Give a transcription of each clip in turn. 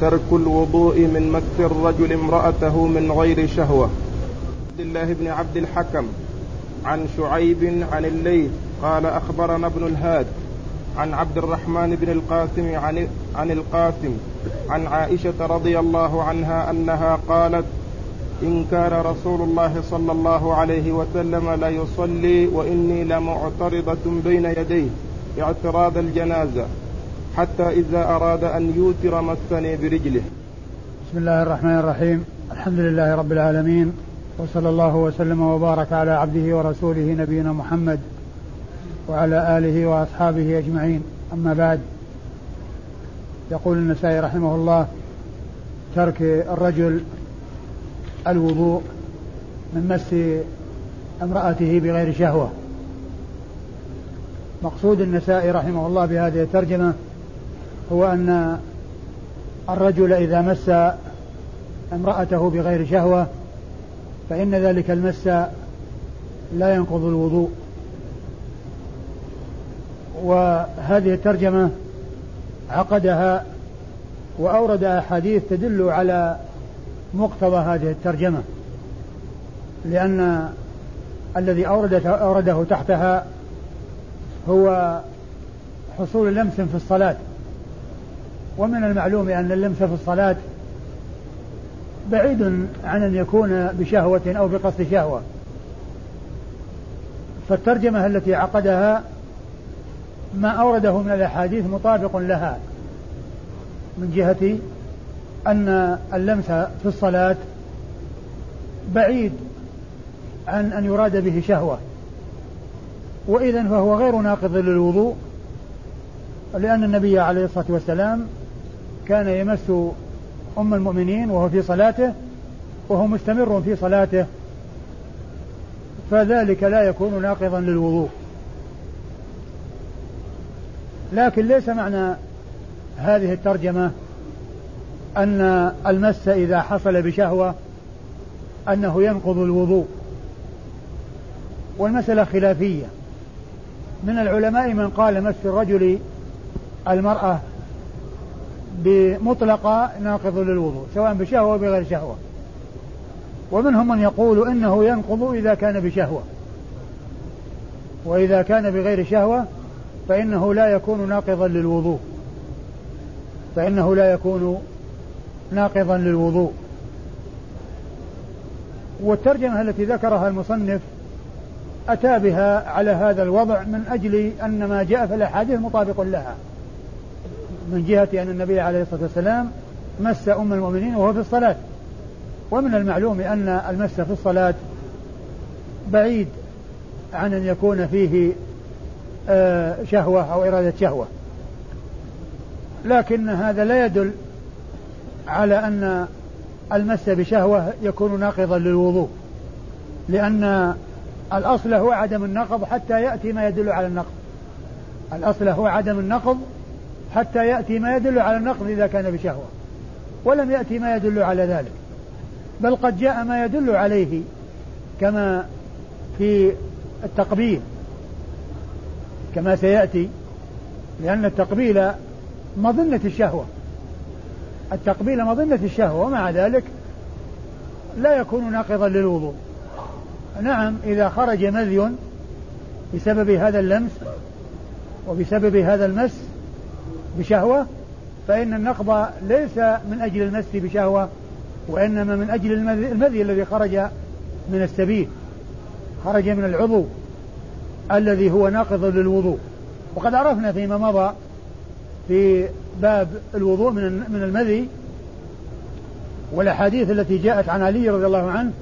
ترك الوضوء من مس الرجل امرأته من غير شهوة. عبد الله بن عبد الحكم عن شعيب عن الليث قال أخبرنا ابن الهاد عن عبد الرحمن بن القاسم عن, عن القاسم عن عائشة رضي الله عنها أنها قالت إن كان رسول الله صلى الله عليه وسلم لا يصلي وإني لمعترضة بين يديه. اعتراض الجنازة. حتى إذا أراد أن يوتر مسني برجله. بسم الله الرحمن الرحيم. الحمد لله رب العالمين. وصلى الله وسلم وبارك على عبده ورسوله نبينا محمد وعلى آله وأصحابه أجمعين. أما بعد يقول النسائي رحمه الله ترك الرجل الوضوء من مس امرأته بغير شهوة. مقصود النسائي رحمه الله بهذه الترجمة هو أن الرجل إذا مس امرأته بغير شهوة فإن ذلك المس لا ينقض الوضوء. وهذه الترجمة عقدها وأورد أحاديث تدل على مقتضى هذه الترجمة لأن الذي أورده تحتها هو حصول لمس في الصلاة. ومن المعلوم أن اللمس في الصلاة بعيد عن أن يكون بشهوة أو بقصد شهوة. فالترجمة التي عقدها ما أورده من الأحاديث مطابق لها من جهة أن اللمس في الصلاة بعيد عن أن يراد به شهوة. وإذا فهو غير ناقض للوضوء لأن النبي عليه الصلاة والسلام كان يمس أم المؤمنين وهو في صلاته وهو مستمر في صلاته فذلك لا يكون ناقضا للوضوء. لكن ليس معنى هذه الترجمة أن المس إذا حصل بشهوة أنه ينقض الوضوء. والمسألة خلافية. من العلماء من قال مس الرجل المرأة بمطلقة ناقض للوضوء سواء بشهوة أو بغير شهوة. ومنهم من يقول إنه ينقض إذا كان بشهوة. وإذا كان بغير شهوة فإنه لا يكون ناقضا للوضوء. فإنه لا يكون ناقضا للوضوء. والترجمة التي ذكرها المصنف أتى بها على هذا الوضع من أجل أن ما جاء في الأحاديث مطابق لها. من جهة أن النبي عليه الصلاة والسلام مس أم المؤمنين وهو في الصلاة. ومن المعلوم أن المس في الصلاة بعيد عن أن يكون فيه آه، شهوة أو إرادة شهوة. لكن هذا لا يدل على أن المس بشهوة يكون ناقضا للوضوء. لأن الأصل هو عدم النقض حتى يأتي ما يدل على النقض. الأصل هو عدم النقض حتى يأتي ما يدل على النقض إذا كان بشهوة ولم يأتي ما يدل على ذلك بل قد جاء ما يدل عليه كما في التقبيل كما سيأتي لأن التقبيل مظنة الشهوة التقبيل مظنة الشهوة ومع ذلك لا يكون ناقضا للوضوء. نعم إذا خرج مذي بسبب هذا اللمس وبسبب هذا المس بشهوة فإن النقض ليس من أجل المس بشهوة وإنما من أجل المذي الذي خرج من السبيل خرج من العضو الذي هو ناقض للوضوء. وقد عرفنا فيما مضى في باب الوضوء من من المذي والأحاديث التي جاءت عن علي رضي الله عنه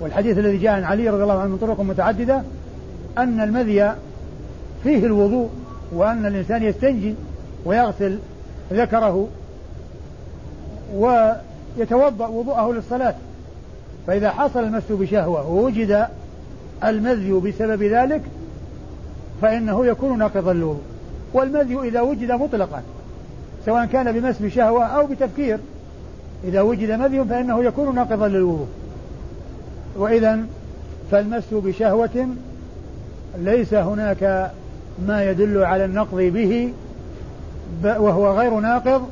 والحديث الذي جاء عن علي رضي الله عنه من طرق متعددة أن المذي فيه الوضوء وأن الإنسان يستنجي ويغسل ذكره ويتوضأ وضوءه للصلاة. فإذا حصل المس بشهوة ووجد المذي بسبب ذلك فإنه يكون ناقضا للوضوء والمذي إذا وجد مطلقا سواء كان بمس بشهوة أو بتفكير إذا وجد مذي فإنه يكون ناقضا للوضوء وإذا فالمس بشهوة ليس هناك ما يدل على النقض به وهو غير ناقض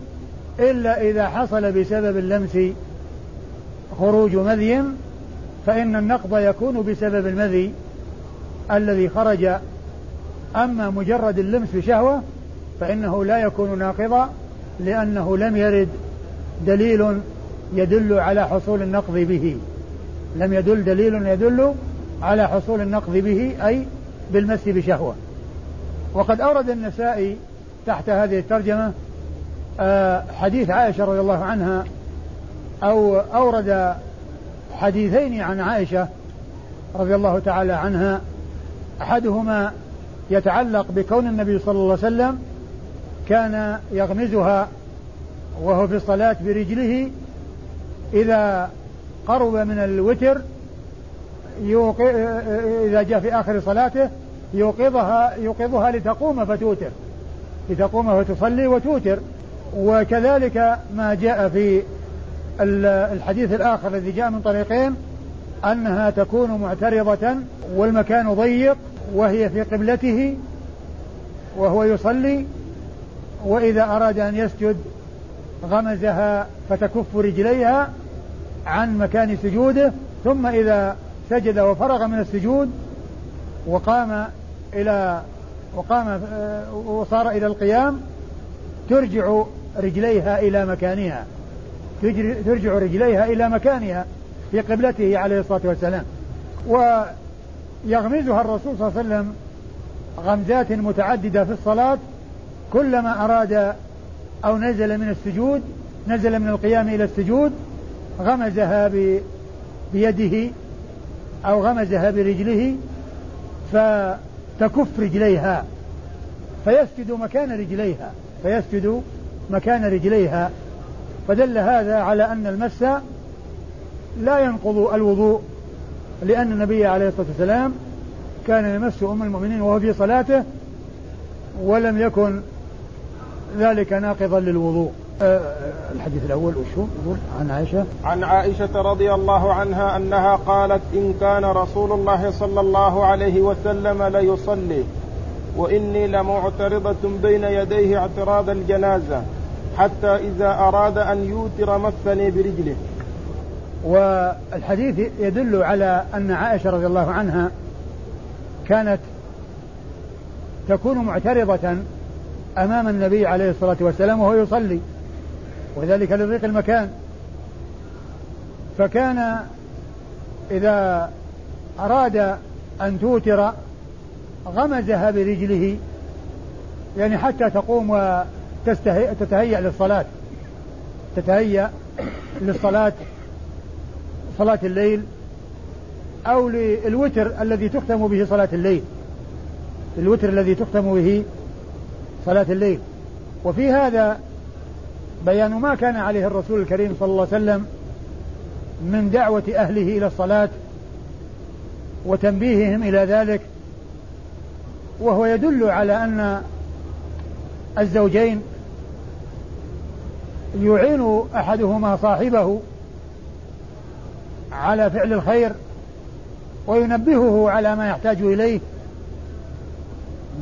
إلا إذا حصل بسبب اللمس خروج مذي فإن النقض يكون بسبب المذي الذي خرج. أما مجرد اللمس بشهوة فإنه لا يكون ناقضا لأنه لم يرد دليل يدل على حصول النقض به. لم يدل دليل يدل على حصول النقض به أي بالمس بشهوة. وقد أورد النسائي تحت هذه الترجمة آه، حديث عائشة رضي الله عنها أو أورد حديثين عن عائشة رضي الله تعالى عنها. أحدهما يتعلق بكون النبي صلى الله عليه وسلم كان يغمزها وهو في الصلاة برجله إذا قرب من الوتر إذا جاء في آخر صلاته يوقظها يوقظها لتقوم فتوتر. لتقوم فتصلي وتوتر. وكذلك ما جاء في الحديث الآخر الذي جاء من طريقين أنها تكون معترضة والمكان ضيق وهي في قبلته وهو يصلي وإذا أراد أن يسجد غمزها فتكف رجليها عن مكان سجوده ثم إذا سجد وفرغ من السجود وقام إلى وقام وصار إلى القيام ترجع رجليها إلى مكانها. ترجع رجليها إلى مكانها في قبلته عليه الصلاة والسلام. ويغمزها الرسول صلى الله عليه وسلم غمزات متعددة في الصلاة. كلما أراد أو نزل من السجود نزل من القيام إلى السجود غمزها بيده أو غمزها برجله. فتكف رجليها. فيسجد مكان رجليها. فيسجد مكان رجليها. فدل هذا على أن المس لا ينقض الوضوء لأن النبي عليه الصلاة والسلام كان يمس أم المؤمنين وهو في صلاته ولم يكن ذلك ناقضا للوضوء. الحديث الأول وشو؟ يقول عن عائشة. عن عائشة رضي الله عنها أنها قالت إن كان رسول الله صلى الله عليه وسلم ليصلي وإني لمعترضة بين يديه اعتراض الجنازة حتى إذا أراد أن يوتر مثني برجله. والحديث يدل على أن عائشة رضي الله عنها كانت تكون معترضة أمام النبي عليه الصلاة والسلام وهو يصلي. وذلك لضيق المكان. فكان إذا أراد أن توتر غمزها برجله يعني حتى تقوم وتتهيأ للصلاة. تتهيأ للصلاة صلاة الليل أو للوتر الذي تختم به صلاة الليل. الوتر الذي تختم به صلاة الليل. وفي هذا بيان ما كان عليه الرسول الكريم صلى الله عليه وسلم من دعوة أهله إلى الصلاة وتنبيههم إلى ذلك وهو يدل على أن الزوجين يعين أحدهما صاحبه على فعل الخير وينبهه على ما يحتاج إليه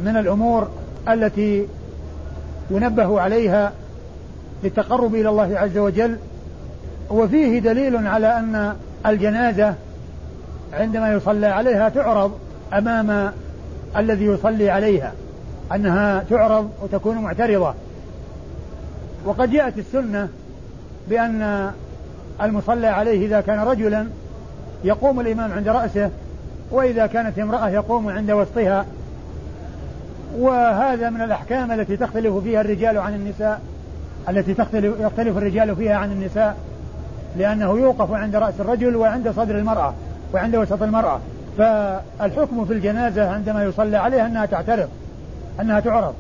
من الأمور التي ينبه عليها للتقرب إلى الله عز وجل وفيه دليل على أن الجنازة عندما يصلى عليها تعرض أمام الذي يصلي عليها أنها تعرض وتكون معترضة. وقد جاءت السنة بأن المصلى عليه إذا كان رجلا يقوم الإمام عند رأسه وإذا كانت امرأة يقوم عند وسطها. وهذا من الأحكام التي تختلف فيها الرجال عن النساء. التي تختلف يختلف الرجال فيها عن النساء لأنه يوقف عند رأس الرجل وعند صدر المرأة وعند وسط المرأة. فالحكم في الجنازة عندما يصلى عليها أنها تعترض أنها تعرض.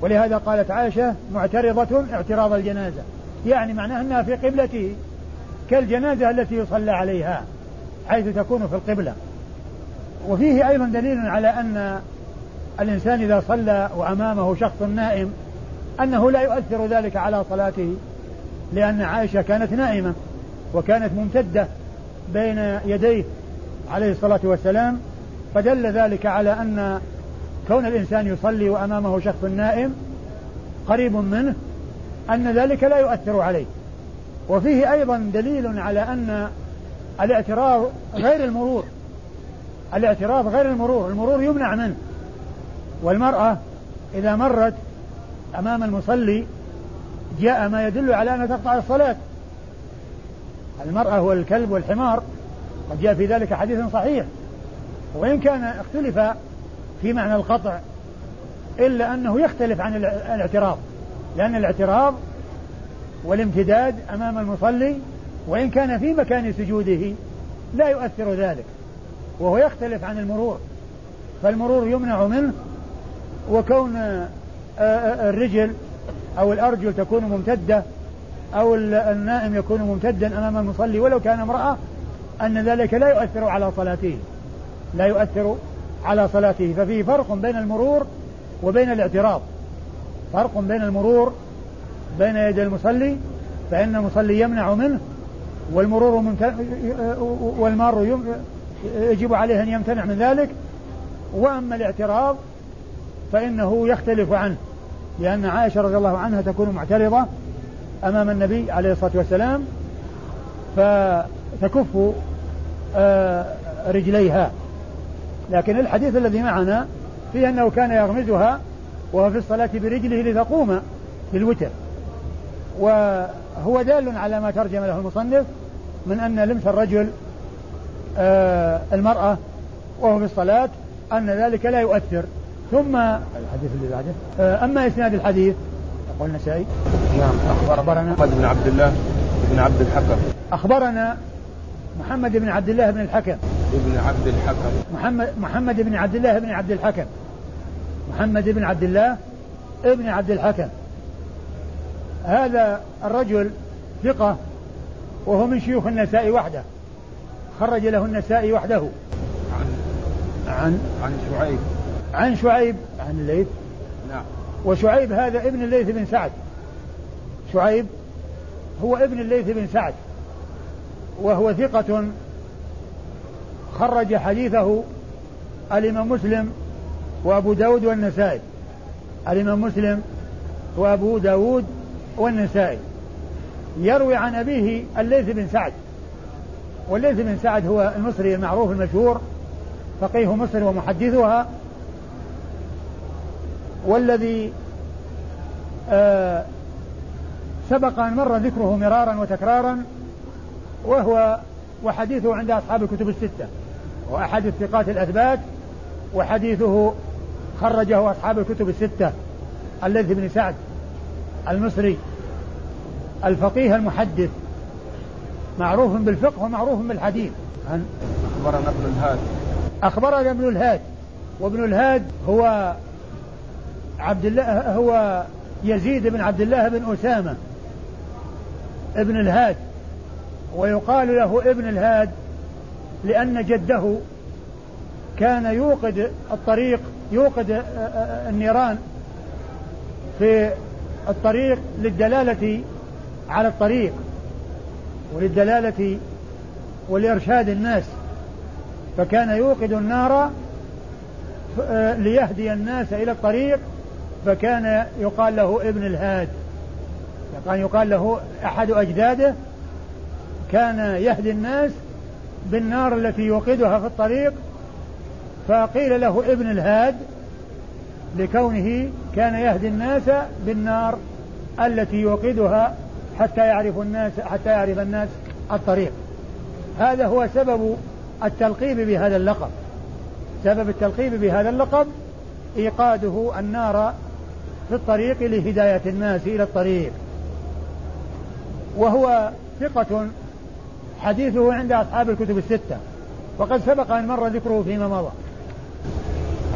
ولهذا قالت عائشة معترضة اعتراض الجنازة. يعني معناه أنها في قبلته كالجنازة التي يصلى عليها حيث تكون في القبلة. وفيه أيضا دليل على أن الإنسان إذا صلى وأمامه شخص نائم أنه لا يؤثر ذلك على صلاته لأن عائشة كانت نائمة وكانت ممتدة بين يديه عليه الصلاة والسلام فدل ذلك على أن كون الإنسان يصلي وأمامه شخص نائم قريب منه أن ذلك لا يؤثر عليه. وفيه أيضا دليل على أن الاعتراض غير المرور الاعتراض غير المرور المرور يمنع منه. والمرأة إذا مرت أمام المصلي جاء ما يدل على أنها تقطع الصلاة. المرأة والكلب والحمار قد جاء في ذلك حديث صحيح. وإن كان اختلف في معنى القطع إلا أنه يختلف عن الاعتراض. لأن الاعتراض والامتداد أمام المصلي وإن كان في مكان سجوده لا يؤثر ذلك. وهو يختلف عن المرور. فالمرور يمنع منه وكون الرجل أو الأرجل تكون ممتدة أو النائم يكون ممتدا أمام المصلي ولو كان امرأة أن ذلك لا يؤثر على صلاته. لا يؤثر على صلاته. ففيه فرق بين المرور وبين الاعتراض. فرق بين المرور بين يدي المصلي فإن المصلي يمنع منه والمرور ممت... والمار يجب عليه أن يمتنع من ذلك. وأما الاعتراض فإنه يختلف عنه. لأن عائشة رضي الله عنها تكون معترضة أمام النبي عليه الصلاة والسلام فتكف آه، رجليها. لكن الحديث الذي معنا فيه أنه كان يغمزها وهو في الصلاة برجله لتقوم للوتر. وهو دال على ما ترجم له المصنف من أن لمس الرجل آه، المرأة وهو في الصلاة أن ذلك لا يؤثر. ثم الحديث اللي بعده؟ آه، أما إسناد الحديث يقول النسائي نعم. أخبرنا محمد بن عبد الله بن عبد الحكم. أخبرنا محمد بن عبد الله بن الحكم. ابن عبد الحكم. محمد محمد بن عبد الله بن عبد الحكم. محمد بن عبد الله ابن عبد الحكم. هذا الرجل ثقة وهو من شيوخ النساء وحده. خرج له النساء وحده. عن عن عن شعيب. عن شعيب عن الليث. نعم. وشعيب هذا ابن الليث بن سعد. شعيب هو ابن الليث بن سعد. وهو ثقة خرج حديثه الإمام مسلم وأبو داود والنسائي. الإمام مسلم وأبو داود والنسائي. يروي عن أبيه الليث بن سعد. والليث بن سعد هو المصري المعروف المشهور فقيه مصر ومحدثها. والذي آه سبق أن مر ذكره مرارا وتكرارا وهو وحديثه عند أصحاب الكتب الستة وأحد الثقات الأثبات وحديثه خرجه أصحاب الكتب الستة الليث بن سعد المصري الفقيه المحدث معروف بالفقه ومعروف بالحديث. عن أخبرنا ابن الهاد؟ أخبرنا ابن الهاد وابن الهاد هو عبد الله هو يزيد بن عبد الله بن أسامة ابن الهاد ويقال له ابن الهاد لأن جده كان يوقد الطريق يوقد آه، آه، النيران في الطريق للدلالة على الطريق وللدلالة ولإرشاد الناس. فكان يوقد النار آه، ليهدي الناس إلى الطريق فكان يقال له ابن الهاد. كان يقال له أحد أجداده كان يهدي الناس بالنار التي يوقدها في الطريق فقيل له ابن الهاد لكونه كان يهدي الناس بالنار التي يوقدها حتى يعرف الناس حتى يعرف الناس الطريق. هذا هو سبب التلقيب بهذا اللقب. سبب التلقيب بهذا اللقب إيقاده النار في الطريق لهداية الناس إلى الطريق. وهو ثقة حديثه عند أصحاب الكتب الستة. وقد سبق أن مر ذكره فيما مضى.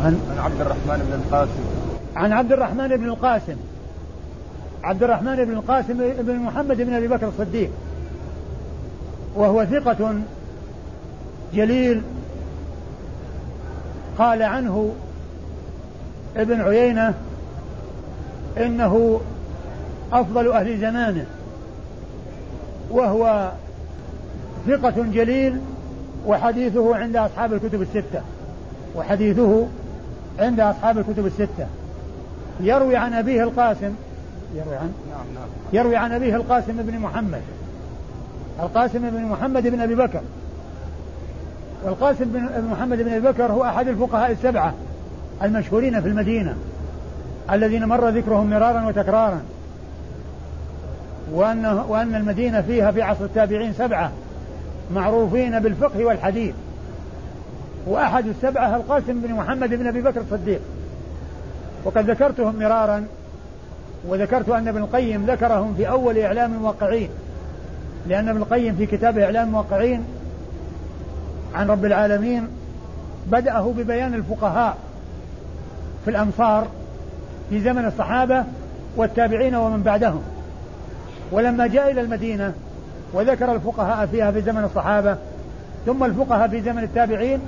عن عن عبد الرحمن بن القاسم. عن عبد الرحمن بن القاسم. عبد الرحمن بن القاسم بن محمد بن أبي بكر الصديق. وهو ثقة جليل. قال عنه ابن عيينة إنه أفضل أهل زمانه وهو ثقة جليل وحديثه عند أصحاب الكتب الستة وحديثه عند أصحاب الكتب الستة. يروي عن أبيه القاسم يروي عن نعم نعم. يروي عن أبيه القاسم بن محمد. القاسم بن محمد بن أبي بكر. والقاسم بن محمد بن أبي بكر هو أحد الفقهاء السبعة المشهورين في المدينة. الذين مر ذكرهم مرارا وتكرارا. وأن وأن المدينة فيها في عصر التابعين سبعة معروفين بالفقه والحديث. وأحد السبعة القاسم بن محمد بن أبي بكر الصديق. وقد ذكرتهم مرارا وذكرت أن ابن القيم ذكرهم في أول إعلام الموقعين لأن ابن القيم في كتاب إعلام الموقعين عن رب العالمين بدأه ببيان الفقهاء في الأمصار في زمن الصحابة والتابعين ومن بعدهم. ولما جاء إلى المدينة وذكر الفقهاء فيها في زمن الصحابة ثم الفقهاء في زمن التابعين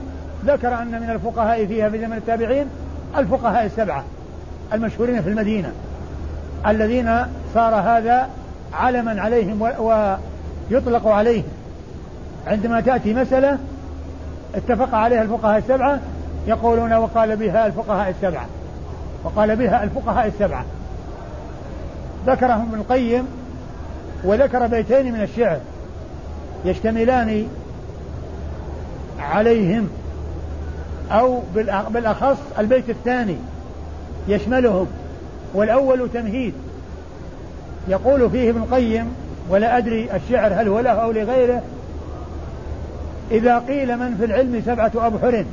ذكر أن من الفقهاء فيها في زمن التابعين الفقهاء السبعة المشهورين في المدينة الذين صار هذا علما عليهم ويطلق عليهم. عندما تأتي مسألة اتفق عليها الفقهاء السبعة يقولون وقال بها الفقهاء السبعة. وقال بها الفقهاء السبعة. ذكرهم ابن القيم وذكر بيتين من الشعر يشتملان عليهم أو بالأخص البيت الثاني يشملهم والأول تمهيد. يقول فيه ابن القيم ولا أدري الشعر هل هو له أو لغيره إذا قيل من في العلم سبعة أبحر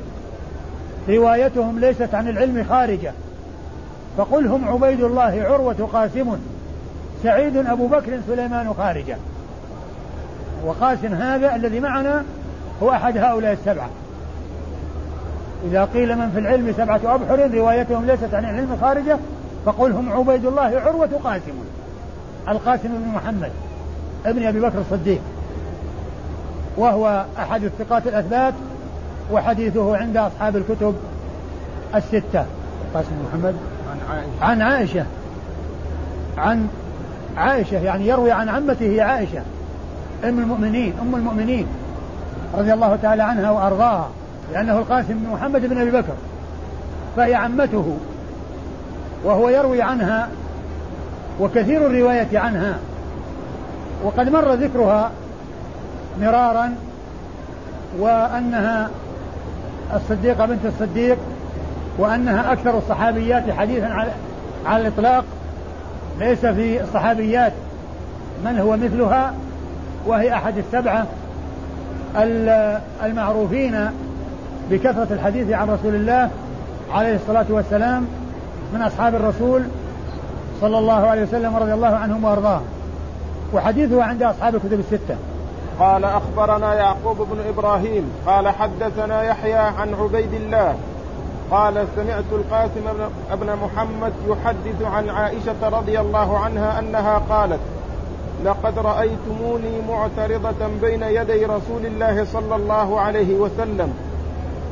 روايتهم ليست عن العلم خارجة. فقل هم عبيد الله عروة قاسم سعيد أبو بكر سليمان خارجة. وقاسم هذا الذي معنا هو أحد هؤلاء السبعة. إذا قيل من في العلم سبعة أبحر روايتهم ليست عن العلم خارجة فقل هم عبيد الله عروة قاسم. القاسم بن محمد ابن أبي بكر الصديق. وهو أحد الثقات الأثبات وحديثه عند أصحاب الكتب الستة. قاسم بن محمد. عن عائشة. عن عائشة. عن عائشة يعني يروي عن عمته عائشة. أم المؤمنين أم المؤمنين رضي الله تعالى عنها وأرضاها لأنه القاسم بن محمد بن أبي بكر. فهي عمته وهو يروي عنها وكثير الرواية عنها وقد مر ذكرها مرارا وأنها الصديقة بنت الصديق وأنها أكثر الصحابيات حديثا على, على الإطلاق ليس في الصحابيات. من هو مثلها؟ وهي أحد السبعة المعروفين بكثرة الحديث عن رسول الله عليه الصلاة والسلام من أصحاب الرسول صلى الله عليه وسلم رضي الله عنهم وأرضاهم. وحديثه عند أصحاب الكتب الستة. قال أخبرنا يعقوب بن إبراهيم قال حدثنا يحيى عن عبيد الله قال سمعت القاسم بن محمد يحدث عن عائشة رضي الله عنها أنها قالت لقد رأيتموني معترضة بين يدي رسول الله صلى الله عليه وسلم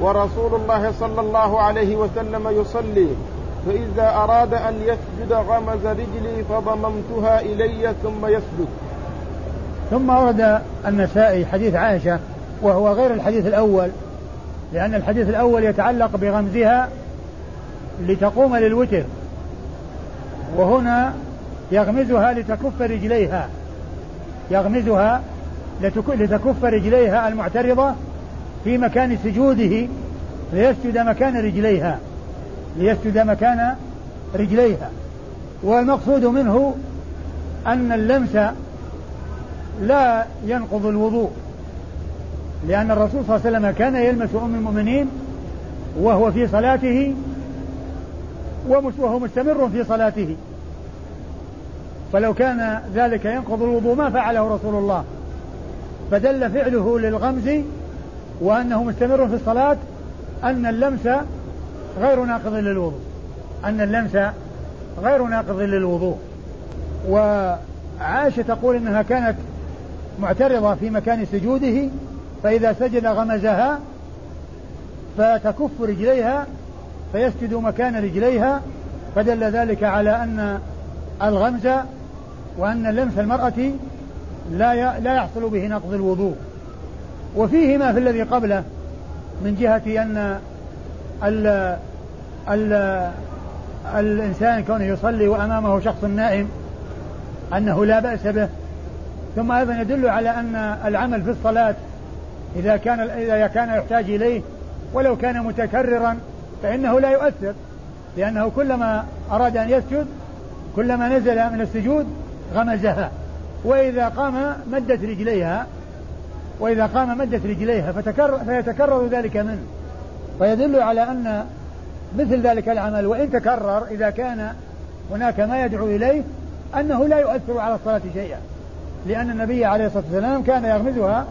ورسول الله صلى الله عليه وسلم يصلي فإذا أراد أن يسجد غمز رجلي فضممتها إلي ثم يسجد. ثم ورد النسائي حديث عائشة وهو غير الحديث الأول لأن الحديث الأول يتعلق بغمزها لتقوم للوتر وهنا يغمزها لتكف رجليها يغمزها لتكف رجليها المعترضة في مكان سجوده ليسجد مكان رجليها ليسجد مكان رجليها. والمقصود منه أن اللمس لا ينقض الوضوء. لأن الرسول صلى الله عليه وسلم كان يلمس أم المؤمنين وهو في صلاته وهو مستمر في صلاته. فلو كان ذلك ينقض الوضوء ما فعله رسول الله. فدل فعله للغمز وأنه مستمر في الصلاة أن اللمس غير ناقض للوضوء. أن اللمس غير ناقض للوضوء. وعائشة تقول إنها كانت معترضة في مكان سجوده فإذا سجد غمزها فتكف رجليها فيسجد مكان رجليها فدل ذلك على أن الغمز وأن لمس المرأة لا لا يحصل به نقض الوضوء. وفيه ما في الذي قبله من جهة أن ال ال الإنسان كونه يصلي وأمامه شخص نائم أنه لا بأس به. ثم أيضا يدل على أن العمل في الصلاة إذا كان إذا كان يحتاج إليه ولو كان متكررا فإنه لا يؤثر لأنه كلما أراد أن يسجد كلما نزل من السجود غمزها. وإذا قام مدت رجليها وإذا قام مدت رجليها فتكرر فيتكرر ذلك منه. فيدل على أن مثل ذلك العمل وإن تكرر إذا كان هناك ما يدعو إليه أنه لا يؤثر على الصلاة شيئا. لأن النبي عليه الصلاة والسلام كان يغمزها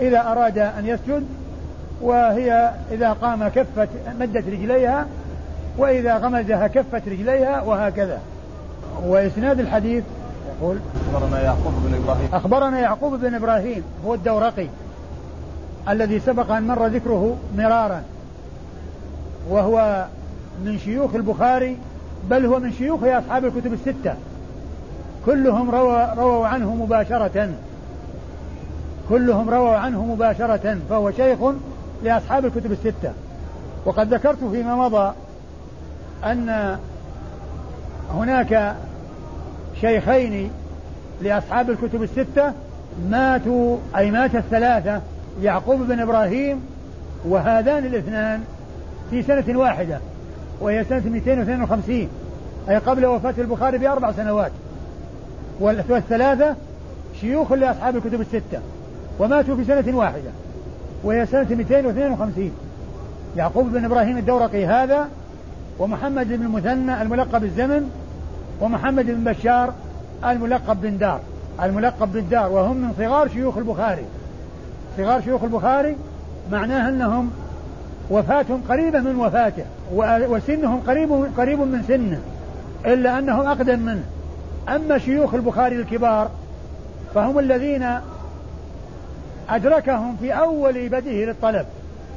إذا أراد أن يسجد وهي إذا قام كفت مدت رجليها وإذا غمزها كفت رجليها وهكذا. وإسناد الحديث يقول أخبرنا يعقوب بن إبراهيم. أخبرنا يعقوب بن إبراهيم هو الدورقي الذي سبق أن مر ذكره مرارا وهو من شيوخ البخاري بل هو من شيوخ أصحاب الكتب الستة. كلهم روى رووا عنه مباشرة. كلهم رووا عنه مباشرة فهو شيخ لأصحاب الكتب الستة. وقد ذكرت فيما مضى أن هناك شيخين لأصحاب الكتب الستة ماتوا أي مات الثلاثة يعقوب بن إبراهيم وهذان الاثنان في سنة واحدة وهي سنة 252 أي قبل وفاة البخاري بأربع سنوات. والثلاثة شيوخ لأصحاب الكتب الستة. وماتوا في سنة واحدة وهي سنة 252 يعقوب بن إبراهيم الدورقي هذا ومحمد بن المثنى الملقب الزمن ومحمد بن بشار الملقب بن دار الملقب بن دار وهم من صغار شيوخ البخاري. صغار شيوخ البخاري معناه أنهم وفاتهم قريبة من وفاته وسنهم قريب قريب من سنه إلا أنهم أقدم منه. أما شيوخ البخاري الكبار فهم الذين أدركهم في أول بدئه للطلب.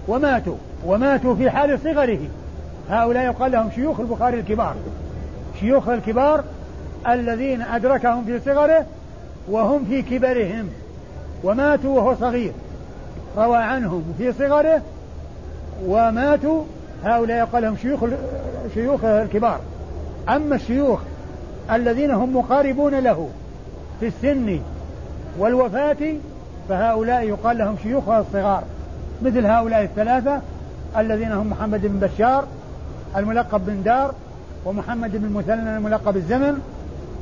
وماتوا. وماتوا في حال صغره. هؤلاء يقال لهم شيوخ البخاري الكبار. شيوخ الكبار الذين أدركهم في صغره وهم في كبرهم. وماتوا وهو صغير. روى عنهم في صغره. وماتوا. هؤلاء يقال لهم شيوخ شيوخ الكبار. أما الشيوخ الذين هم مقاربون له في السن والوفاة فهؤلاء يقال لهم شيوخ الصغار مثل هؤلاء الثلاثة الذين هم محمد بن بشار الملقب بن دار ومحمد بن المثنى الملقب الزمن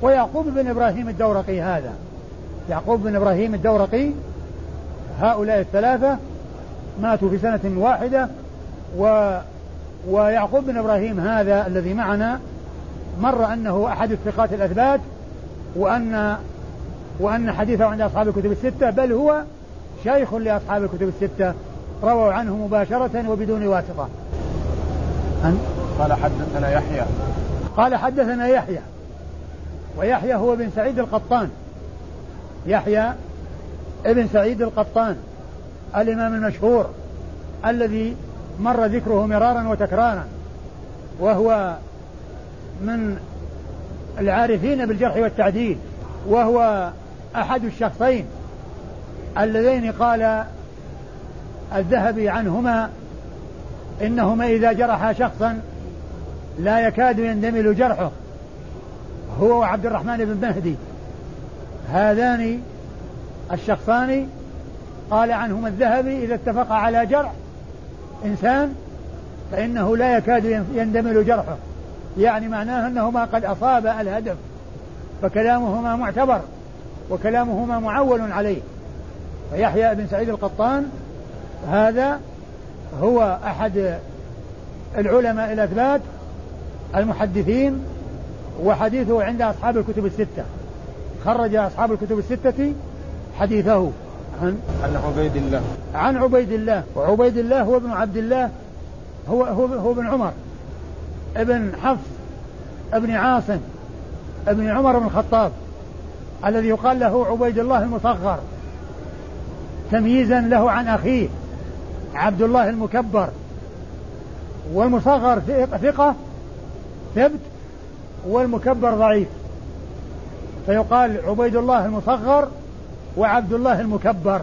ويعقوب بن إبراهيم الدورقي هذا. يعقوب بن إبراهيم الدورقي هؤلاء الثلاثة ماتوا في سنة واحدة و ويعقوب بن إبراهيم هذا الذي معنا مر أنه أحد الثقات الأثبات وأن وأن حديثه عند أصحاب الكتب الستة بل هو شيخ لأصحاب الكتب الستة. رووا عنه مباشرة وبدون واسطة. أن؟ قال حدثنا يحيى. قال حدثنا يحيى. ويحيى هو بن سعيد القطان. يحيى ابن سعيد القطان الإمام المشهور الذي مر ذكره مرارا وتكرارا وهو من العارفين بالجرح والتعديل وهو أحد الشخصين اللذين قال الذهبي عنهما إنهما إذا جرحا شخصا لا يكاد يندمل جرحه هو وعبد الرحمن بن مهدي. هذان الشخصان قال عنهما الذهبي إذا اتفق على جرح إنسان فإنه لا يكاد يندمل جرحه. يعني معناه أنهما قد أصاب الهدف فكلامهما معتبر. وكلامهما معول عليه. فيحيى بن سعيد القطان هذا هو أحد العلماء الأثبات المحدثين وحديثه عند أصحاب الكتب الستة. خرج أصحاب الكتب الستة حديثه عن عن عبيد الله. عن عبيد الله. وعبيد الله هو ابن عبد الله هو هو هو ابن عمر. ابن حفص ابن عاصم ابن عمر بن الخطاب. الذي يقال له عبيد الله المصغر تمييزا له عن أخيه عبد الله المكبر. والمصغر ثقة ثبت والمكبر ضعيف. فيقال عبيد الله المصغر وعبد الله المكبر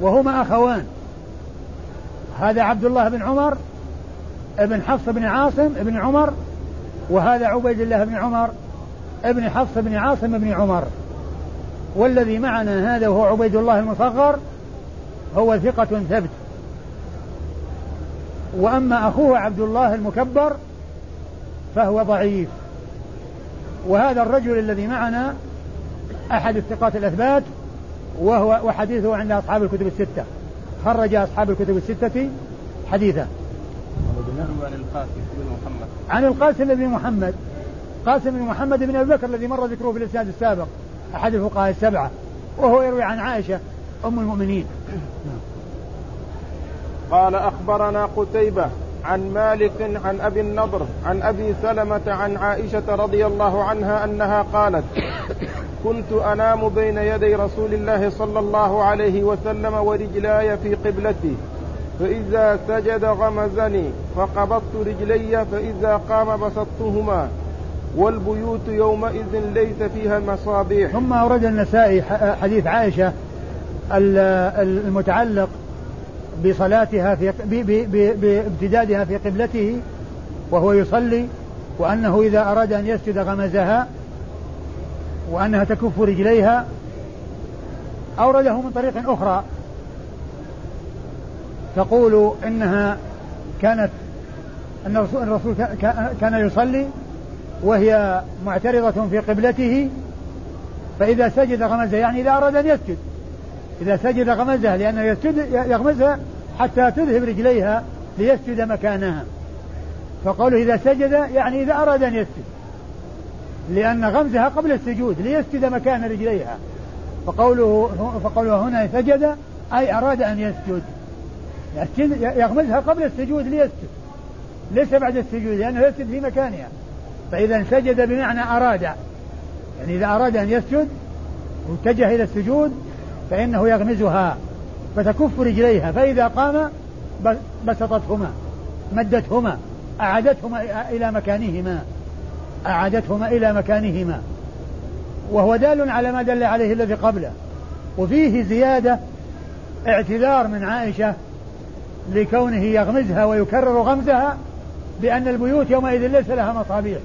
وهما أخوان. هذا عبد الله بن عمر ابن حفص بن عاصم بن عمر وهذا عبيد الله بن عمر. ابن حفص بن عاصم بن عمر. والذي معنا هذا هو عبيد الله المصغر هو ثقة ثبت. وأما أخوه عبد الله المكبر فهو ضعيف. وهذا الرجل الذي معنا أحد الثقات الأثبات وهو وحديثه عند أصحاب الكتب الستة. خرج أصحاب الكتب الستة حديثه. عن القاسم بن محمد. عن القاسم بن محمد. قاسم بن محمد بن أبي بكر الذي مر ذكره في الإسناد السابق أحد الفقهاء السبعة وهو يروي عن عائشة أم المؤمنين. قال أخبرنا قتيبة عن مالك عن أبي النضر عن أبي سلمة عن عائشة رضي الله عنها أنها قالت كنت أنام بين يدي رسول الله صلى الله عليه وسلم ورجلاي في قبلتي فإذا سجد غمزني فقبضت رجلي فإذا قام بسطتهما والبيوت يومئذ ليس فيها مصابيح. ثم أورد النسائي حديث عائشة المتعلق بصلاتها في بامتدادها في قبلته وهو يصلي وأنه إذا أراد أن يسجد غمزها وأنها تكف رجليها. أورده من طريق أخرى. تقول إنها كانت أن الرسول, الرسول كان يصلي وهي معترضة في قبلته فإذا سجد غمزها يعني إذا أراد أن يسجد. إذا سجد غمزها لأنه يسجد يغمزها حتى تذهب رجليها ليسجد مكانها. فقوله إذا سجد يعني إذا أراد أن يسجد. لأن غمزها قبل السجود ليسجد مكان رجليها. فقوله فقوله هنا سجد أي أراد أن يسجد يغمزها قبل السجود ليسجد. ليس بعد السجود لأنه يسجد في مكانها. فإذا سجد بمعنى أراد. يعني إذا أراد أن يسجد واتجه إلى السجود فإنه يغمزها فتكف رجليها. فإذا قام بسطتهما مدتهما أعادتهما إلى مكانهما. أعادتهما إلى مكانهما. وهو دال على ما دل عليه الذي قبله. وفيه زيادة اعتذار من عائشة لكونه يغمزها ويكرر غمزها بأن البيوت يومئذ ليس لها مصابيح.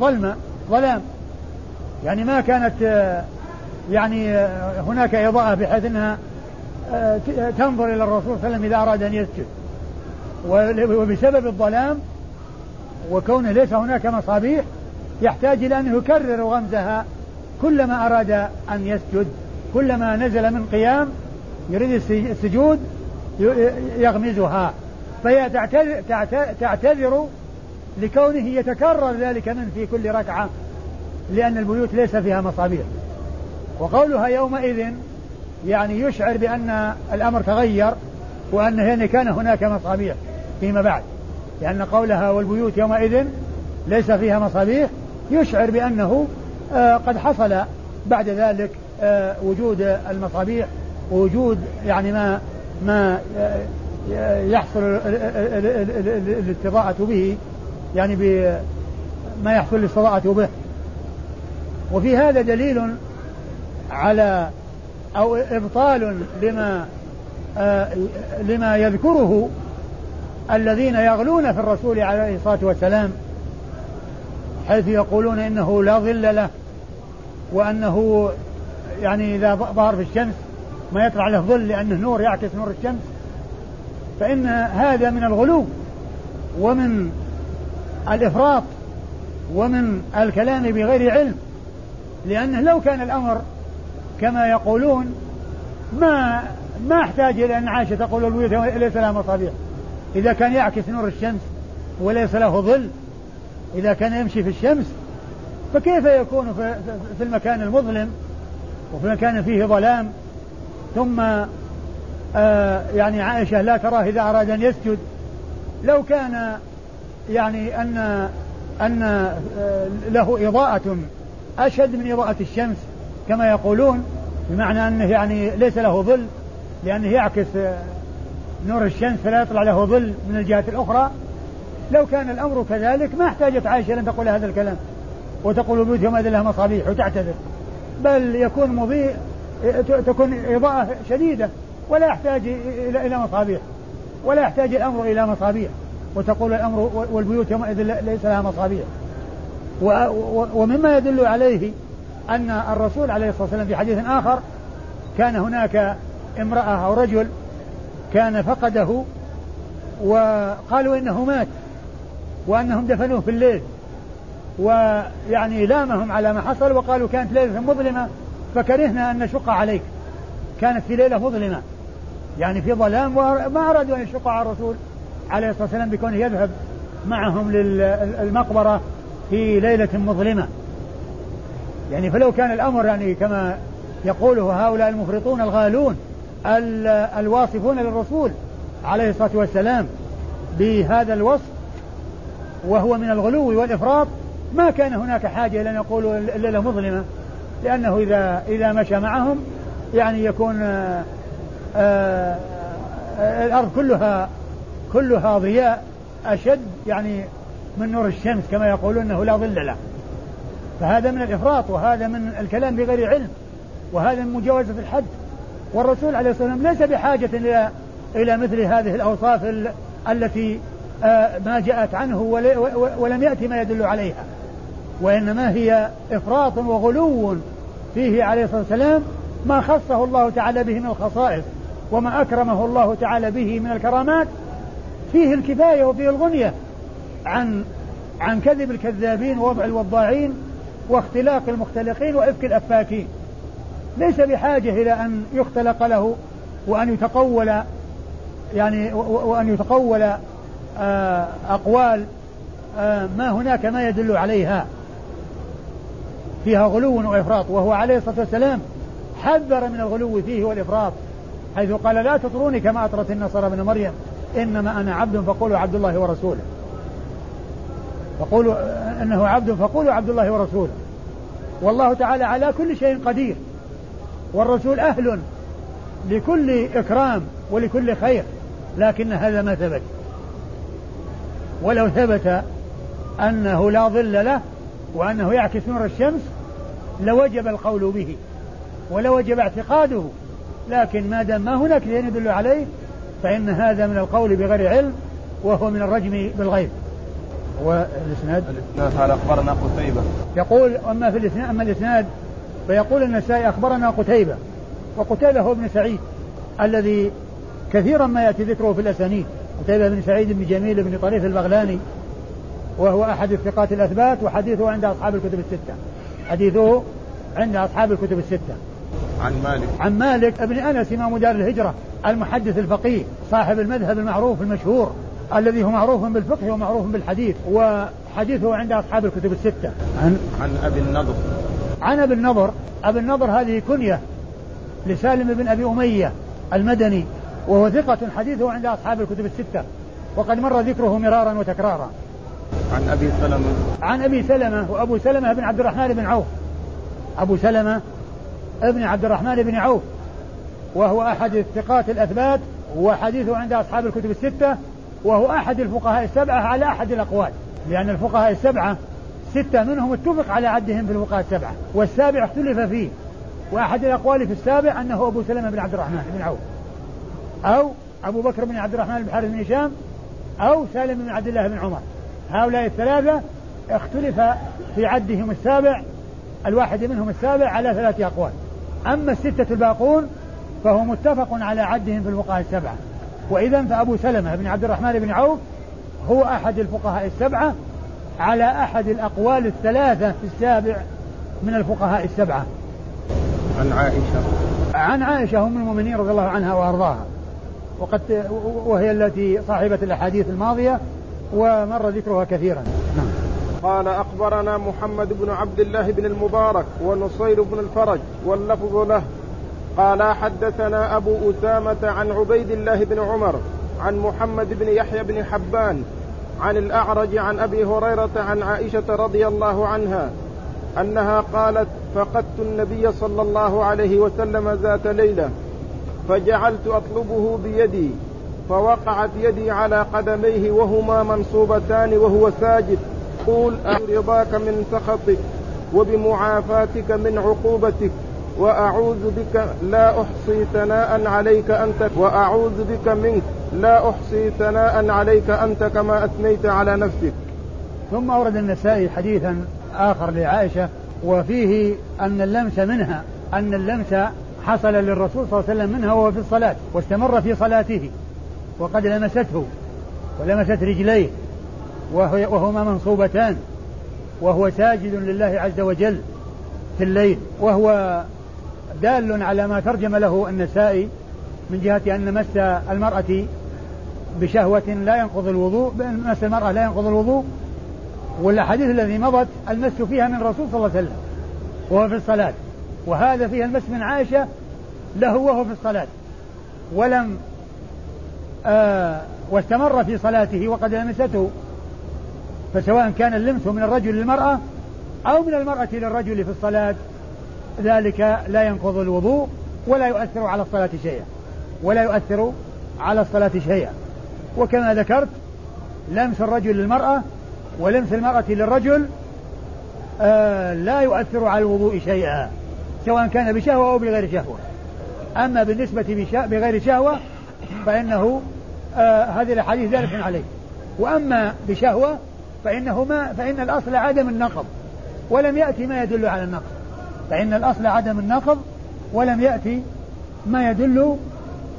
ظلمة ظلام. يعني ما كانت يعني هناك إضاءة بحيث أنها تنظر إلى الرسول صلى الله عليه وسلم إذا أراد أن يسجد. وبسبب الظلام وكونه ليس هناك مصابيح يحتاج إلى أن يكرر غمزها. كلما أراد أن يسجد كلما نزل من قيام يريد السجود يغمزها. فهي تعتذر, تعتذر لكونه يتكرر ذلك من في كل ركعة لأن البيوت ليس فيها مصابيح. وقولها يومئذ يعني يشعر بأن الأمر تغير وأن يعني كان هناك مصابيح فيما بعد. لأن قولها والبيوت يومئذ ليس فيها مصابيح يشعر بأنه آه قد حصل بعد ذلك آه وجود المصابيح ووجود يعني ما ما يحصل الاستضاءة به. يعني بما يحصل الاستضاءة به. وفي هذا دليل على أو إبطال لما لما يذكره الذين يغلون في الرسول عليه الصلاة والسلام حيث يقولون إنه لا ظل له وأنه يعني إذا ظهر في الشمس ما يطلع له ظل لأنه نور يعكس نور الشمس. فإن هذا من الغلو ومن الإفراط ومن الكلام بغير علم لأنه لو كان الأمر كما يقولون ما ما أحتاج إلى أن عائشة تقول البيوت ليس لها مصابيح. إذا كان يعكس نور الشمس وليس له ظل إذا كان يمشي في الشمس فكيف يكون في المكان المظلم وفي مكان فيه ظلام؟ ثم آه يعني عائشة لا تراه إذا أراد أن يسجد لو كان يعني أن أن آه له إضاءة أشد من إضاءة الشمس كما يقولون بمعنى أنه يعني ليس له ظل لأنه يعكس آه نور الشمس فلا يطلع له ظل من الجهة الأخرى. لو كان الأمر كذلك ما احتاجت عائشة أن تقول هذا الكلام وتقول البيوت يومئذ لها مصابيح وتعتذر. بل يكون مضيء تكون إضاءة شديدة ولا يحتاج إلى مصابيح ولا يحتاج الأمر إلى مصابيح. وتقول الأمر والبيوت يومئذ ليس لها مصابيح. ومما يدل عليه أن الرسول عليه الصلاة والسلام في حديث آخر كان هناك امرأة أو رجل كان فقده وقالوا إنه مات وأنهم دفنوه في الليل ويعني لامهم على ما حصل وقالوا كانت ليلة مظلمة فكرهنا أن نشق عليك. كانت في ليلة مظلمة. يعني في ظلام وما أرادوا أن يشقوا على الرسول. عليه الصلاة والسلام بكونه يذهب معهم للمقبرة في ليلة مظلمة. يعني فلو كان الأمر يعني كما يقوله هؤلاء المفرطون الغالون الواصفون للرسول عليه الصلاة والسلام بهذا الوصف وهو من الغلو والإفراط ما كان هناك حاجة إلى أن يقولوا الليلة مظلمة لأنه إذا إذا مشى معهم يعني يكون آآ آه، آآ آه، الأرض كلها كلها ضياء أشد يعني من نور الشمس كما يقولون أنه لا ظل له. فهذا من الإفراط وهذا من الكلام بغير علم وهذا من مجاوزة الحد. والرسول عليه الصلاة والسلام ليس بحاجة إلى إلى مثل هذه الأوصاف التي آه، ما جاءت عنه ولم يأتي ما يدل عليها. وإنما هي إفراط وغلو فيه عليه الصلاة والسلام ما خصه الله تعالى به من الخصائص وما أكرمه الله تعالى به من الكرامات فيه الكفاية وفيه الغنية عن عن كذب الكذابين ووضع الوضاعين واختلاق المختلقين وإفك الأفاكين. ليس بحاجة إلى أن يختلق له وأن يتقول يعني وأن يتقول آه، أقوال آه، ما هناك ما يدل عليها. فيها غلو وإفراط وهو عليه الصلاة والسلام حذر من الغلو فيه والإفراط حيث قال لا تطروني كما أطرت النصارى ابن مريم. إنما أنا عبد فقولوا عبد الله ورسوله. فقولوا إنه عبد فقولوا عبد الله ورسوله. والله تعالى على كل شيء قدير. والرسول أهل لكل إكرام ولكل خير. لكن هذا ما ثبت. ولو ثبت أنه لا ظل له وأنه يعكس نور الشمس لوجب القول به ولوجب اعتقاده. لكن ما دام ما هناك شيء يدل عليه فإن هذا من القول بغير علم وهو من الرجم بالغيب. والاسناد الإسناد قال أخبرنا قتيبة. يقول أما في الإسناد أما الإسناد فيقول النسائي أخبرنا قتيبة وقتيبة هو ابن سعيد الذي كثيرا ما يأتي ذكره في الأسانيد. قتيبة بن سعيد بن جميل بن طريف البغلاني وهو أحد الثقات الأثبات وحديثه عند أصحاب الكتب الستة. حديثه عند أصحاب الكتب الستة. عن مالك. عن مالك ابن انس امام دار الهجره المحدث الفقيه صاحب المذهب المعروف المشهور الذي هو معروف بالفقه ومعروف بالحديث وحديثه عند اصحاب الكتب السته. عن؟ عن أبي النضر. عن أبي النضر أبي النضر هذه كنية لسالم بن أبي أمية المدني وهو ثقة حديثه عند أصحاب الكتب الستة وقد مر ذكره مرارا وتكرارا. عن أبي سلمة. عن أبي سلمة وأبو سلمة بن عبد الرحمن بن عوف. أبو سلمة ابن عبد الرحمن بن عوف وهو أحد الثقات الأثبات وحديثه عند أصحاب الكتب الستة وهو أحد الفقهاء السبعة على أحد الأقوال لأن الفقهاء السبعة ستة منهم اتفق على عدهم في الفقهاء السبعة والسابع اختلف فيه وأحد الأقوال في السابع أنه أبو سلمة بن عبد الرحمن بن عوف أو أبو بكر بن عبد الرحمن بن حارث بن هشام أو سالم بن عبد الله بن عمر. هؤلاء الثلاثة اختلف في عدهم السابع الواحد منهم السابع على ثلاثة أقوال. أما الستة الباقون فهو متفق على عدهم في الفقهاء السبعة. وإذا فأبو سلمة بن عبد الرحمن بن عوف هو أحد الفقهاء السبعة على أحد الأقوال الثلاثة في السابع من الفقهاء السبعة. عن عائشة. عن عائشة أم المؤمنين رضي الله عنها وأرضاها. وقد وهي التي صاحبة الأحاديث الماضية ومر ذكرها كثيرا. نعم قال أخبرنا محمد بن عبد الله بن المبارك ونصير بن الفرج واللفظ له. قال حدثنا أبو أسامة عن عبيد الله بن عمر عن محمد بن يحيى بن حبان عن الأعرج عن أبي هريرة عن عائشة رضي الله عنها أنها قالت فقدت النبي صلى الله عليه وسلم ذات ليلة فجعلت أطلبه بيدي فوقعت يدي على قدميه وهما منصوبتان وهو ساجد. قول رضاك من سخطك وبمعافاتك من عقوبتك وأعوذ بك لا أحصي ثناء عليك أنت وأعوذ بك منك لا أحصي ثناء عليك أنت كما أثنيت على نفسك. ثم أورد النسائي حديثا آخر لعائشة وفيه أن اللمس منها أن اللمس حصل للرسول صلى الله عليه وسلم منها وهو في الصلاة واستمر في صلاته وقد لمسته ولمست رجليه. وهما منصوبتان. وهو ساجد لله عز وجل في الليل. وهو دال على ما ترجم له النسائي من جهة أن مس المرأة بشهوة لا ينقض الوضوء مس المرأة لا ينقض الوضوء. والأحاديث الذي مضت المس فيها من الرسول صلى الله عليه وسلم وهو في الصلاة. وهذا فيها المس من عائشة له وهو في الصلاة. ولم آه واستمر في صلاته وقد لمسته. فسواء كان اللمس من الرجل للمرأة أو من المرأة للرجل في الصلاة ذلك لا ينقض الوضوء ولا يؤثر على الصلاة شيئا. ولا يؤثر على الصلاة شيئا. وكما ذكرت لمس الرجل للمرأة ولمس المرأة للرجل آه لا يؤثر على الوضوء شيئا. سواء كان بشهوة أو بغير شهوة. أما بالنسبة بغير شهوة فإنه آه هذه الأحاديث ذلك عليه. وأما بشهوة فإنه ما فإن الأصل عدم النقض ولم يأتي ما يدل على النقض. فإن الأصل عدم النقض ولم يأتي ما يدل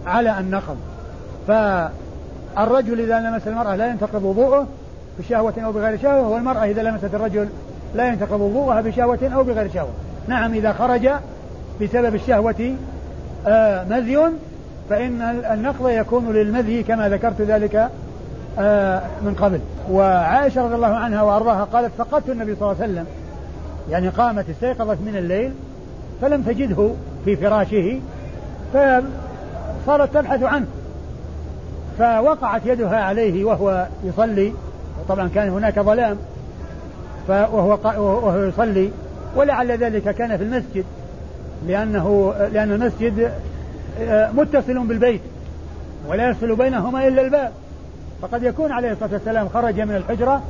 على النقض. فالرجل إذا لمس المرأة لا ينتقض وضوءه بشهوة أو بغير شهوة والمرأة إذا لمست الرجل لا ينتقض وضوءها بشهوة أو بغير شهوة. نعم إذا خرج بسبب الشهوة آه مذي فإن النقض يكون للمذي كما ذكرت ذلك من قبل. وعائشة رضي الله عنها وأرضاها قالت فقدت النبي صلى الله عليه وسلم. يعني قامت استيقظت من الليل فلم تجده في فراشه فصارت تبحث عنه. فوقعت يدها عليه وهو يصلي. طبعا كان هناك ظلام وهو وهو يصلي. ولعل ذلك كان في المسجد لأنه لأن المسجد آه، متصل بالبيت ولا يصل بينهما إلا الباب. فقد يكون عليه الصلاة والسلام خرج من الحجرة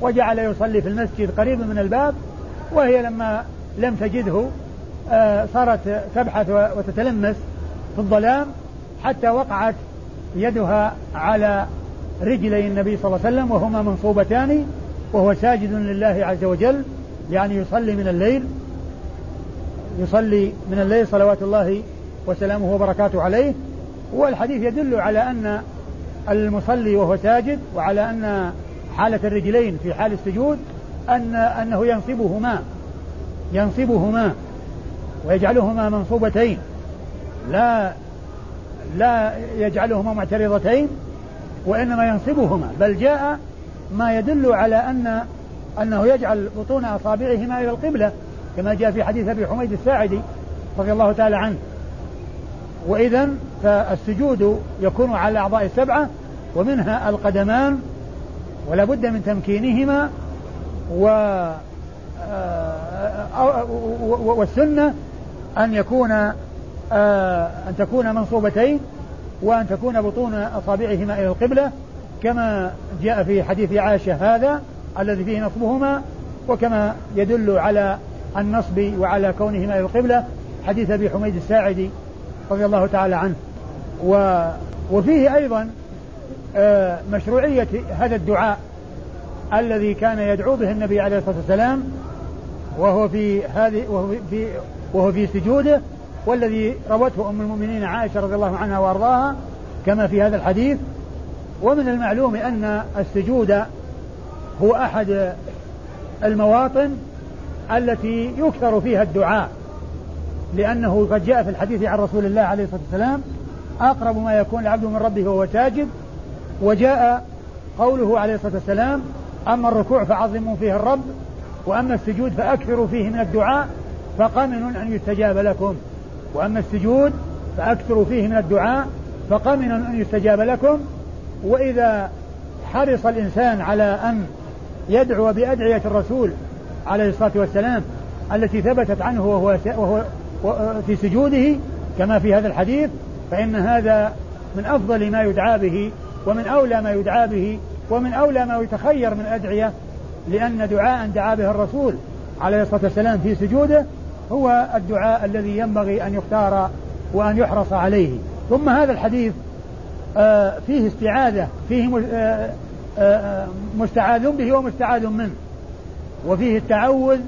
وجعل يصلي في المسجد قريب من الباب وهي لما لم تجده آه، صارت تبحث وتتلمس في الظلام حتى وقعت يدها على رجلي النبي صلى الله عليه وسلم وهما منصوبتان وهو ساجد لله عز وجل يعني يصلي من الليل يصلي من الليل صلوات الله وسلامه وبركاته عليه. والحديث يدل على أن المصلي وهو ساجد وعلى أن حالة الرجلين في حال السجود أن أنه ينصبهما ينصبهما ويجعلهما منصوبتين لا لا يجعلهما معترضتين وإنما ينصبهما بل جاء ما يدل على أن أنه يجعل بطون أصابعهما إلى القبلة كما جاء في حديث أبي حميد الساعدي رضي الله تعالى عنه. وإذا فالسجود يكون على الأعضاء السبعة ومنها القدمان ولا بد من تمكينهما و آه، والسنة أن يكون آه، أن تكون منصوبتين وأن تكون بطون أصابعهما إلى القبلة كما جاء في حديث عائشة هذا الذي فيه نصبهما وكما يدل على النصب وعلى كونهما إلى القبلة حديث أبي حميد الساعدي رضي الله تعالى عنه. و وفيه أيضا آه، مشروعية هذا الدعاء الذي كان يدعو به النبي عليه الصلاة والسلام وهو في هذه وهو في وهو في سجوده والذي روته أم المؤمنين عائشة رضي الله عنها وأرضاها كما في هذا الحديث. ومن المعلوم أن السجود هو أحد المواطن التي يكثر فيها الدعاء لأنه قد جاء في الحديث عن رسول الله عليه الصلاة والسلام أقرب ما يكون العبد من ربه وهو ساجد وجاء قوله عليه الصلاة والسلام أما الركوع فعظموا فيه الرب وأما السجود فأكثروا فيه من الدعاء فقمن أن يستجاب لكم. وأما السجود فأكثروا فيه من الدعاء فقمن أن يستجاب لكم. وإذا حرص الإنسان على أن يدعو بأدعية الرسول عليه الصلاة والسلام التي ثبتت عنه وهو, وهو في سجوده كما في هذا الحديث فإن هذا من أفضل ما يدعى به ومن أولى ما يدعى به ومن أولى ما يتخير من أدعية لأن دعاء دعا به الرسول عليه الصلاة والسلام في سجوده هو الدعاء الذي ينبغي أن يختار وأن يحرص عليه. ثم هذا الحديث آه، فيه استعاذة فيه آه، آه، مستعاذ به ومستعاذ منه. وفيه التعوذ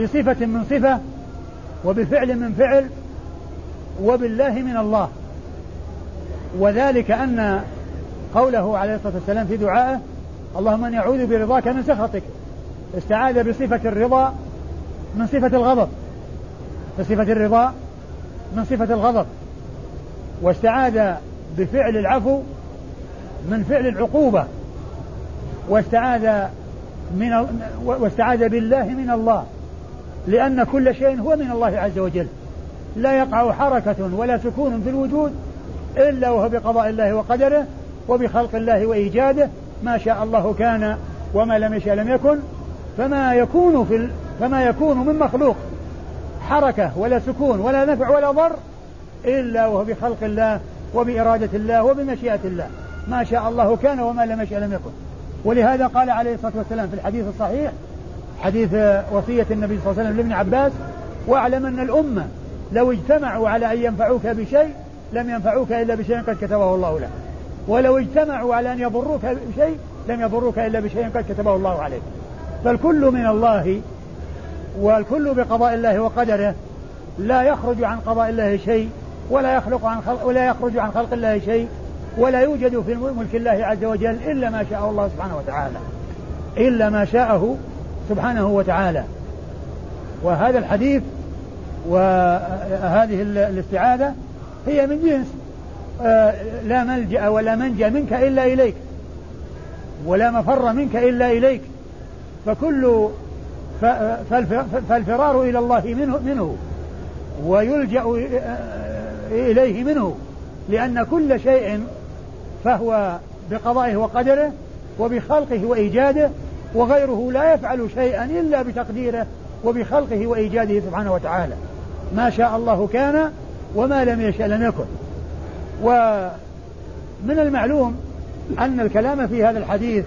بصفة من صفة وبفعل من فعل وبالله من الله. وذلك أن قوله عليه الصلاة والسلام في دعائه اللهم أن يعوذ برضاك من سخطك. استعاذ بصفة الرضا من صفة الغضب. بصفة الرضا من صفة الغضب. واستعاذ بفعل العفو من فعل العقوبة. واستعاذ من واستعاذ بالله من الله. لأن كل شيء هو من الله عز وجل. لا يقع حركة ولا سكون في الوجود إلا وهو بقضاء الله وقدره وبخلق الله وإيجاده. ما شاء الله كان وما لم يشاء لم يكن. فما يكون في ال... فما يكون من مخلوق حركة ولا سكون ولا نفع ولا ضر إلا وهو بخلق الله وبإرادة الله وبمشيئة الله. ما شاء الله كان وما لم يشاء لم يكن. ولهذا قال عليه الصلاة والسلام في الحديث الصحيح حديث وصية النبي صلى الله عليه وسلم لابن عباس واعلم أن الأمة لو اجتمعوا على أن ينفعوك بشيء لم ينفعوك إلا بشيء قد كتبه الله لك. ولو اجتمعوا على أن يضروك بشيء لم يضروك إلا بشيء قد كتبه الله عليك. فالكل من الله والكل بقضاء الله وقدره لا يخرج عن قضاء الله شيء ولا يخلق عن خلق ولا يخرج عن خلق الله شيء ولا يوجد في ملك الله عز وجل إلا ما شاء الله سبحانه وتعالى. إلا ما شاءه سبحانه وتعالى. وهذا الحديث وهذه الاستعاذة هي من جنس آه، لا ملجأ ولا منجأ منك إلا إليك ولا مفر منك إلا إليك فكل فالفرار إلى الله منه, منه ويلجأ آه، إليه منه لأن كل شيء فهو بقضائه وقدره وبخلقه وإيجاده وغيره لا يفعل شيئا إلا بتقديره وبخلقه وإيجاده سبحانه وتعالى. ما شاء الله كان وما لم يشاء لم يكن. ومن المعلوم أن الكلام في هذا الحديث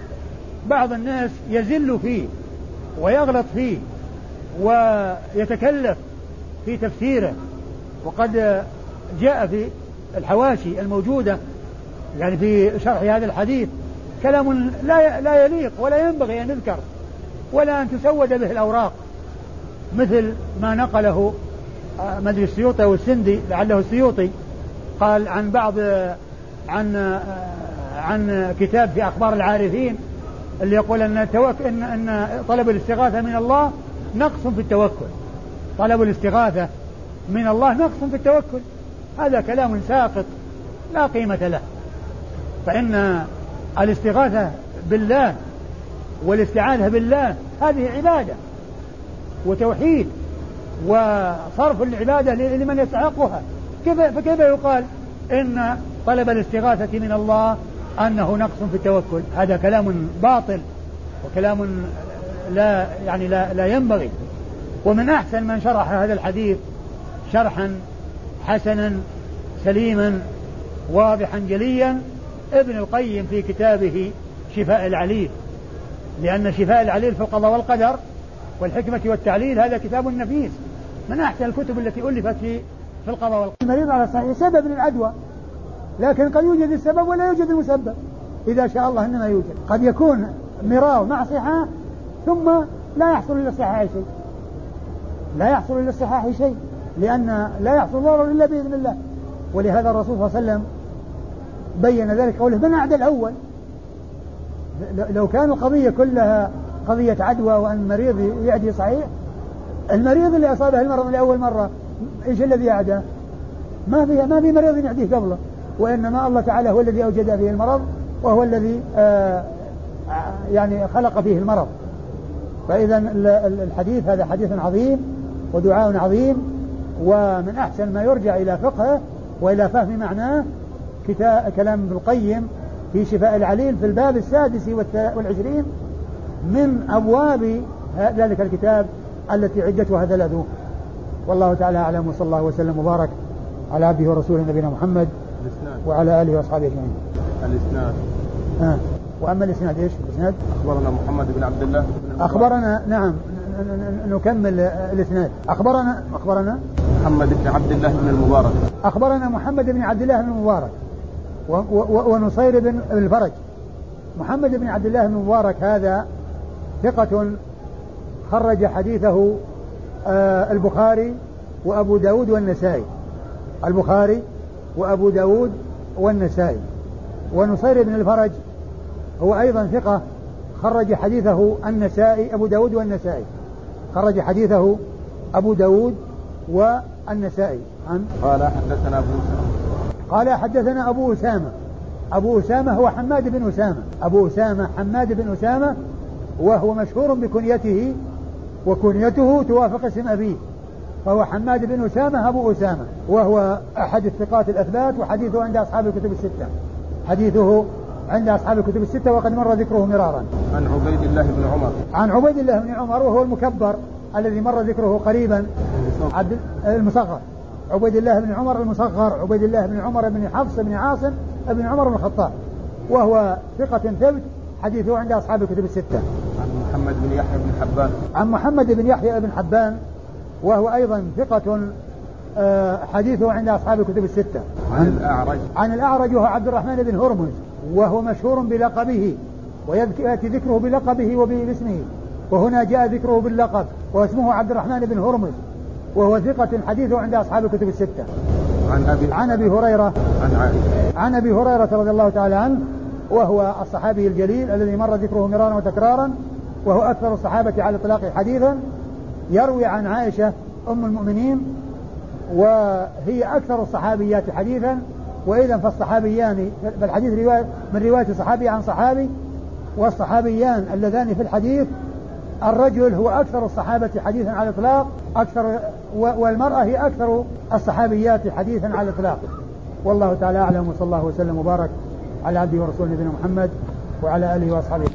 بعض الناس يزل فيه ويغلط فيه ويتكلف في تفسيره. وقد جاء في الحواشي الموجودة يعني في شرح هذا الحديث كلام لا لا يليق ولا ينبغي أن يذكر ولا أن تسود به الأوراق مثل ما نقله آه، مدري السيوطي أو السندي لعله السيوطي قال عن بعض عن آه، عن كتاب في أخبار العارفين اللي يقول أن التوك... إن أن طلب الاستغاثة من الله نقص في التوكل. طلب الاستغاثة من الله نقص في التوكل. هذا كلام ساقط لا قيمة له. فإن الاستغاثة بالله والاستعاذة بالله هذه عبادة وتوحيد. وصرف العبادة لمن يستحقها كيف فكيف يقال إن طلب الاستغاثة من الله أنه نقص في التوكل؟ هذا كلام باطل وكلام لا يعني لا, لا ينبغي. ومن أحسن من شرح هذا الحديث شرحا حسنا سليما واضحا جليا ابن القيم في كتابه شفاء العليل. لأن شفاء العليل في القضاء والقدر والحكمة والتعليل هذا كتاب نفيس. من أحسن الكتب التي ألفت في في القضاء والقدر المريض على الصحيح سبب للعدوى. لكن قد يوجد السبب ولا يوجد المسبب. إذا شاء الله إنما يوجد. قد يكون مراه مع صحة ثم لا يحصل للصحاح شيء. لا يحصل للصحاح شيء. لأن لا يحصل ضرر إلا بإذن الله. ولهذا الرسول صلى الله عليه وسلم بين ذلك قوله من أعدى الأول؟ لو كان القضية كلها قضية عدوى وأن المريض يعدي صحيح المريض اللي أصابه المرض لأول مرة إيش الذي أعداه ما في ما في مريض يعديه قبله وإنما الله تعالى هو الذي أوجد فيه المرض وهو الذي آه يعني خلق فيه المرض. فإذا الحديث هذا حديث عظيم ودعاء عظيم ومن أحسن ما يرجع إلى فقهه وإلى فهم معناه كتاب كلام ابن القيم في شفاء العليل في الباب السادس والعشرين من أبواب ذلك الكتاب التي عدتها ثلاثون والله تعالى أعلم وصلى الله وسلم وبارك على عبده ورسوله نبينا محمد الإسناد. وعلى آله وأصحابه أجمعين. الإسناد. ها. وأما الإسناد إيش الإسناد؟ أخبرنا محمد بن عبد الله بن أخبرنا نعم نكمل الإسناد. أخبرنا أخبرنا؟ محمد بن عبد الله بن المبارك. أخبرنا محمد بن عبد الله بن المبارك ونصير بن الفرج. محمد بن عبد الله بن المبارك هذا ثقة خرج حديثه آه البخاري وأبو داود والنسائي. البخاري وأبو داود والنسائي. ونصير بن الفرج هو أيضا ثقة خرج حديثه النسائي أبو داود والنسائي. خرج حديثه أبو داود والنسائي. عن؟ قال حدثنا أبو أسامة. قال حدثنا أبو أسامة. أبو أسامة هو حماد بن أسامة. أبو أسامة حماد بن أسامة وهو مشهور بكنيته وكنيته توافق اسم أبيه فهو حماد بن أسامة أبو أسامة وهو أحد الثقات الأثبات وحديثه عند أصحاب الكتب الستة. حديثه عند أصحاب الكتب الستة وقد مر ذكره مرارا. عن عبيد الله بن عمر. عن عبيد الله بن عمر وهو المكبر الذي مر ذكره قريبا. عبد المصغر. عبيد الله بن عمر المصغر عبيد الله بن عمر بن حفص بن عاصم بن عمر بن الخطاب وهو ثقة ثبت حديثه عند أصحاب الكتب الستة. محمد بن يحيى بن حبان. عن محمد بن يحيى بن حبان وهو أيضا ثقة آه، حديثه عند أصحاب الكتب الستة. عن الأعرج. عن الأعرج وهو عبد الرحمن بن هرمز وهو مشهور بلقبه ويأتي ذكره بلقبه وباسمه. وهنا جاء ذكره باللقب واسمه عبد الرحمن بن هرمز وهو ثقة حديثه عند أصحاب الكتب الستة. عن أبي عن أبي هريرة. عن عائشة. عن أبي هريرة رضي الله تعالى عنه وهو الصحابي الجليل الذي مر ذكره مرارا وتكرارا. وهو أكثر الصحابة على الإطلاق حديثا يروي عن عائشة أم المؤمنين وهي أكثر الصحابيات حديثا وإذا فالصحابيان فالحديث رواية من رواية صحابي عن صحابي والصحابيان اللذان في الحديث الرجل هو أكثر الصحابة حديثا على الإطلاق أكثر والمرأة هي أكثر الصحابيات حديثا على الإطلاق. والله تعالى أعلم وصلى الله وسلم وبارك على عبده ورسوله نبينا محمد وعلى آله وأصحابه.